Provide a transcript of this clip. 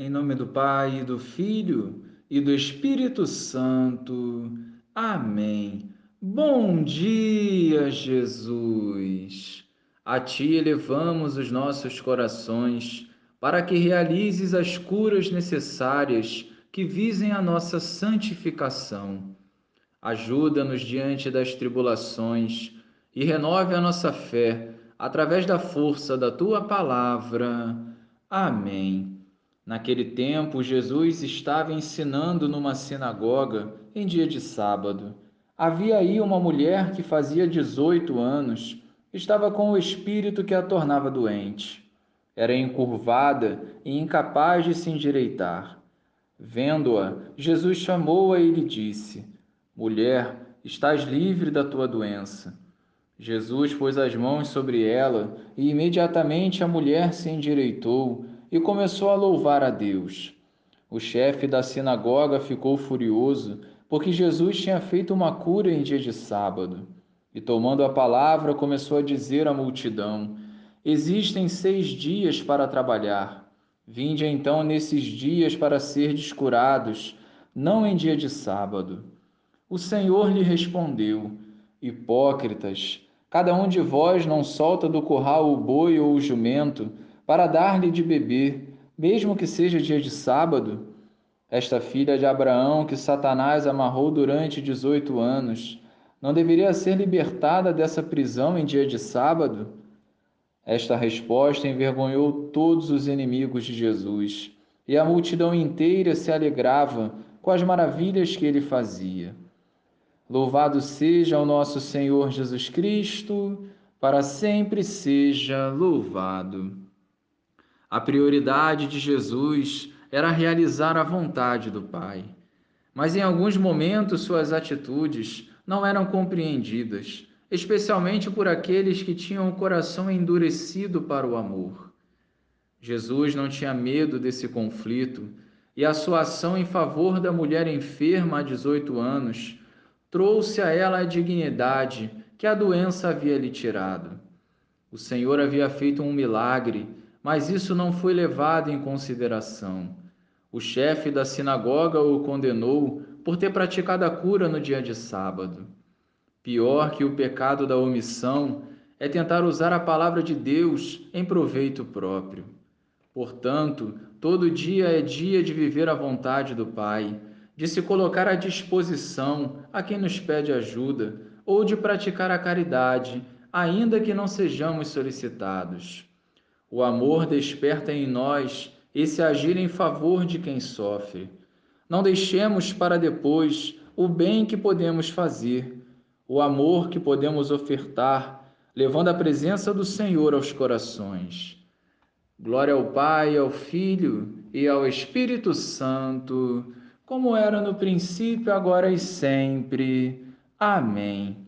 Em nome do Pai, do Filho e do Espírito Santo. Amém. Bom dia, Jesus. A Ti elevamos os nossos corações para que realizes as curas necessárias que visem a nossa santificação. Ajuda-nos diante das tribulações e renove a nossa fé através da força da Tua palavra. Amém. Naquele tempo, Jesus estava ensinando numa sinagoga em dia de sábado. Havia aí uma mulher que fazia 18 anos, estava com o espírito que a tornava doente. Era encurvada e incapaz de se endireitar. Vendo-a, Jesus chamou-a e lhe disse: Mulher, estás livre da tua doença. Jesus pôs as mãos sobre ela e imediatamente a mulher se endireitou e começou a louvar a Deus. O chefe da sinagoga ficou furioso porque Jesus tinha feito uma cura em dia de sábado. E tomando a palavra, começou a dizer à multidão: Existem seis dias para trabalhar. Vinde então nesses dias para ser descurados, não em dia de sábado. O Senhor lhe respondeu: Hipócritas, cada um de vós não solta do curral o boi ou o jumento para dar-lhe de beber, mesmo que seja dia de sábado? Esta filha de Abraão, que Satanás amarrou durante dezoito anos, não deveria ser libertada dessa prisão em dia de sábado? Esta resposta envergonhou todos os inimigos de Jesus, e a multidão inteira se alegrava com as maravilhas que ele fazia. Louvado seja o nosso Senhor Jesus Cristo, para sempre seja louvado. A prioridade de Jesus era realizar a vontade do Pai. Mas em alguns momentos suas atitudes não eram compreendidas, especialmente por aqueles que tinham o coração endurecido para o amor. Jesus não tinha medo desse conflito e a sua ação em favor da mulher enferma há 18 anos trouxe a ela a dignidade que a doença havia lhe tirado. O Senhor havia feito um milagre mas isso não foi levado em consideração. O chefe da sinagoga o condenou por ter praticado a cura no dia de sábado. Pior que o pecado da omissão é tentar usar a palavra de Deus em proveito próprio. Portanto, todo dia é dia de viver a vontade do Pai, de se colocar à disposição a quem nos pede ajuda ou de praticar a caridade, ainda que não sejamos solicitados. O amor desperta em nós esse agir em favor de quem sofre. Não deixemos para depois o bem que podemos fazer, o amor que podemos ofertar, levando a presença do Senhor aos corações. Glória ao Pai, ao Filho e ao Espírito Santo, como era no princípio, agora e sempre. Amém.